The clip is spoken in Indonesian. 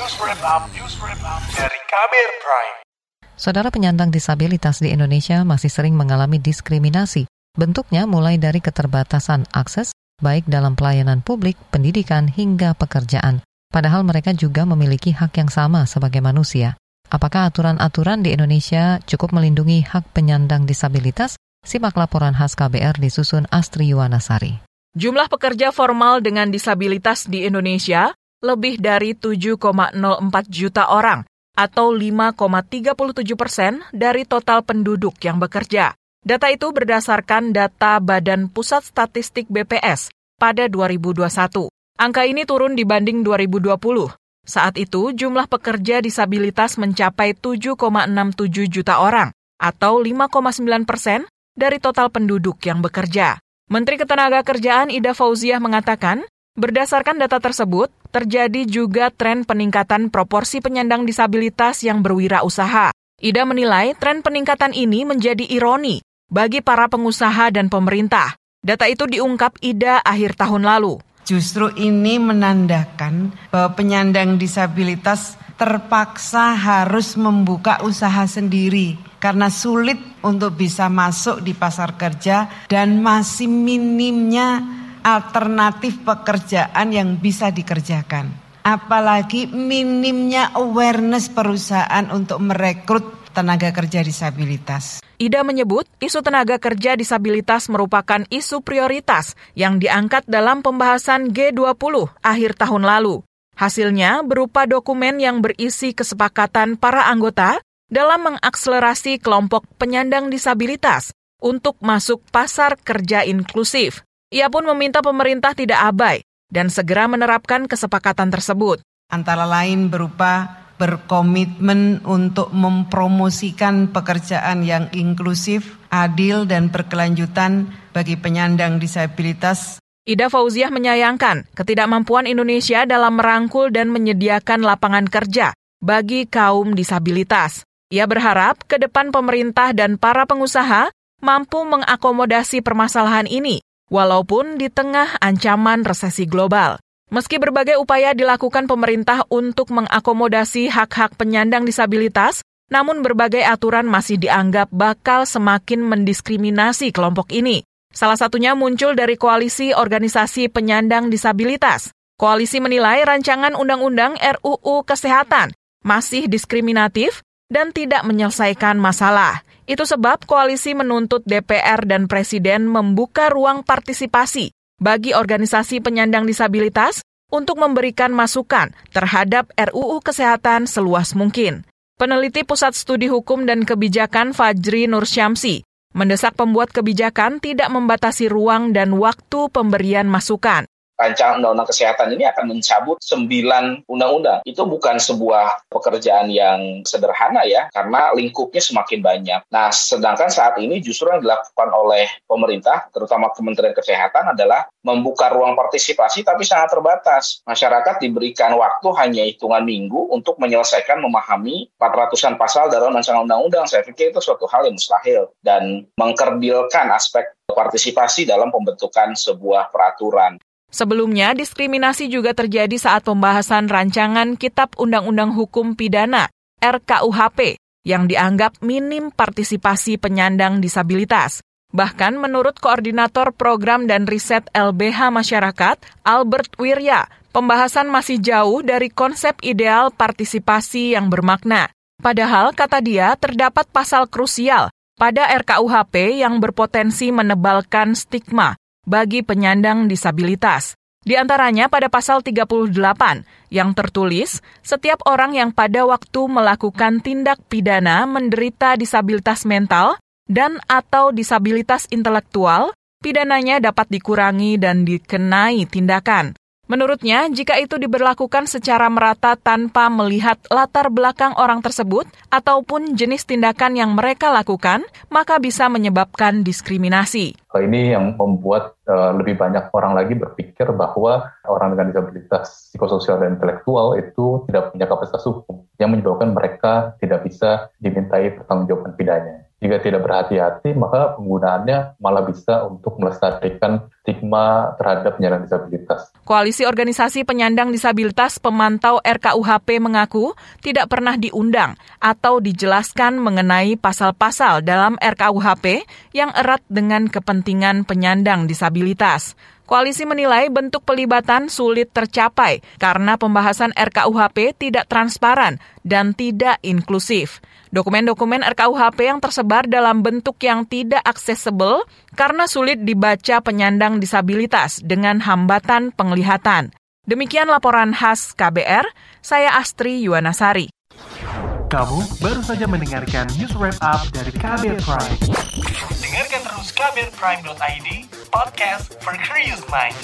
News Wrap Up, News Wrap Up dari Kabir Prime. Saudara penyandang disabilitas di Indonesia masih sering mengalami diskriminasi. Bentuknya mulai dari keterbatasan akses, baik dalam pelayanan publik, pendidikan, hingga pekerjaan. Padahal mereka juga memiliki hak yang sama sebagai manusia. Apakah aturan-aturan di Indonesia cukup melindungi hak penyandang disabilitas? Simak laporan khas KBR disusun Astri Yuwanasari. Jumlah pekerja formal dengan disabilitas di Indonesia lebih dari 7,04 juta orang atau 5,37 persen dari total penduduk yang bekerja. Data itu berdasarkan data Badan Pusat Statistik BPS pada 2021. Angka ini turun dibanding 2020. Saat itu, jumlah pekerja disabilitas mencapai 7,67 juta orang atau 5,9 persen dari total penduduk yang bekerja. Menteri Ketenagakerjaan Ida Fauziah mengatakan, berdasarkan data tersebut, terjadi juga tren peningkatan proporsi penyandang disabilitas yang berwirausaha. Ida menilai tren peningkatan ini menjadi ironi bagi para pengusaha dan pemerintah. Data itu diungkap Ida akhir tahun lalu. Justru ini menandakan bahwa penyandang disabilitas terpaksa harus membuka usaha sendiri karena sulit untuk bisa masuk di pasar kerja dan masih minimnya alternatif pekerjaan yang bisa dikerjakan. Apalagi minimnya awareness perusahaan untuk merekrut tenaga kerja disabilitas. Ida menyebut isu tenaga kerja disabilitas merupakan isu prioritas yang diangkat dalam pembahasan G20 akhir tahun lalu. Hasilnya berupa dokumen yang berisi kesepakatan para anggota dalam mengakselerasi kelompok penyandang disabilitas untuk masuk pasar kerja inklusif. Ia pun meminta pemerintah tidak abai dan segera menerapkan kesepakatan tersebut. Antara lain berupa berkomitmen untuk mempromosikan pekerjaan yang inklusif, adil, dan berkelanjutan bagi penyandang disabilitas. Ida Fauziah menyayangkan ketidakmampuan Indonesia dalam merangkul dan menyediakan lapangan kerja bagi kaum disabilitas. Ia berharap ke depan pemerintah dan para pengusaha mampu mengakomodasi permasalahan ini walaupun di tengah ancaman resesi global. Meski berbagai upaya dilakukan pemerintah untuk mengakomodasi hak-hak penyandang disabilitas, namun berbagai aturan masih dianggap bakal semakin mendiskriminasi kelompok ini. Salah satunya muncul dari koalisi organisasi penyandang disabilitas. Koalisi menilai rancangan undang-undang RUU Kesehatan masih diskriminatif dan tidak menyelesaikan masalah. Itu sebab koalisi menuntut DPR dan Presiden membuka ruang partisipasi bagi organisasi penyandang disabilitas untuk memberikan masukan terhadap RUU Kesehatan seluas mungkin. Peneliti Pusat Studi Hukum dan Kebijakan Fajri Nursyamsi mendesak pembuat kebijakan tidak membatasi ruang dan waktu pemberian masukan rancangan undang-undang kesehatan ini akan mencabut sembilan undang-undang. Itu bukan sebuah pekerjaan yang sederhana ya, karena lingkupnya semakin banyak. Nah, sedangkan saat ini justru yang dilakukan oleh pemerintah, terutama Kementerian Kesehatan adalah membuka ruang partisipasi tapi sangat terbatas. Masyarakat diberikan waktu hanya hitungan minggu untuk menyelesaikan memahami 400-an pasal dalam rancangan undang-undang. Saya pikir itu suatu hal yang mustahil dan mengkerdilkan aspek partisipasi dalam pembentukan sebuah peraturan. Sebelumnya, diskriminasi juga terjadi saat pembahasan rancangan Kitab Undang-Undang Hukum Pidana RKUHP yang dianggap minim partisipasi penyandang disabilitas. Bahkan menurut Koordinator Program dan Riset LBH Masyarakat, Albert Wirya, pembahasan masih jauh dari konsep ideal partisipasi yang bermakna. Padahal, kata dia, terdapat pasal krusial pada RKUHP yang berpotensi menebalkan stigma bagi penyandang disabilitas. Di antaranya pada pasal 38 yang tertulis, setiap orang yang pada waktu melakukan tindak pidana menderita disabilitas mental dan atau disabilitas intelektual, pidananya dapat dikurangi dan dikenai tindakan. Menurutnya, jika itu diberlakukan secara merata tanpa melihat latar belakang orang tersebut ataupun jenis tindakan yang mereka lakukan, maka bisa menyebabkan diskriminasi. Ini yang membuat uh, lebih banyak orang lagi berpikir bahwa orang dengan disabilitas psikososial dan intelektual itu tidak punya kapasitas hukum, yang menyebabkan mereka tidak bisa dimintai pertanggungjawaban pidana. Jika tidak berhati-hati, maka penggunaannya malah bisa untuk melestarikan stigma terhadap penyandang disabilitas. Koalisi Organisasi Penyandang Disabilitas Pemantau RKUHP mengaku tidak pernah diundang atau dijelaskan mengenai pasal-pasal dalam RKUHP yang erat dengan kepentingan penyandang disabilitas. Koalisi menilai bentuk pelibatan sulit tercapai karena pembahasan RKUHP tidak transparan dan tidak inklusif. Dokumen-dokumen RKUHP yang tersebar dalam bentuk yang tidak aksesibel karena sulit dibaca penyandang disabilitas dengan hambatan penglihatan. Demikian laporan khas KBR, saya Astri Yuwanasari. Kamu baru saja mendengarkan news wrap up dari KBR Prime. Dengarkan terus kbrprime.id, podcast for curious mind.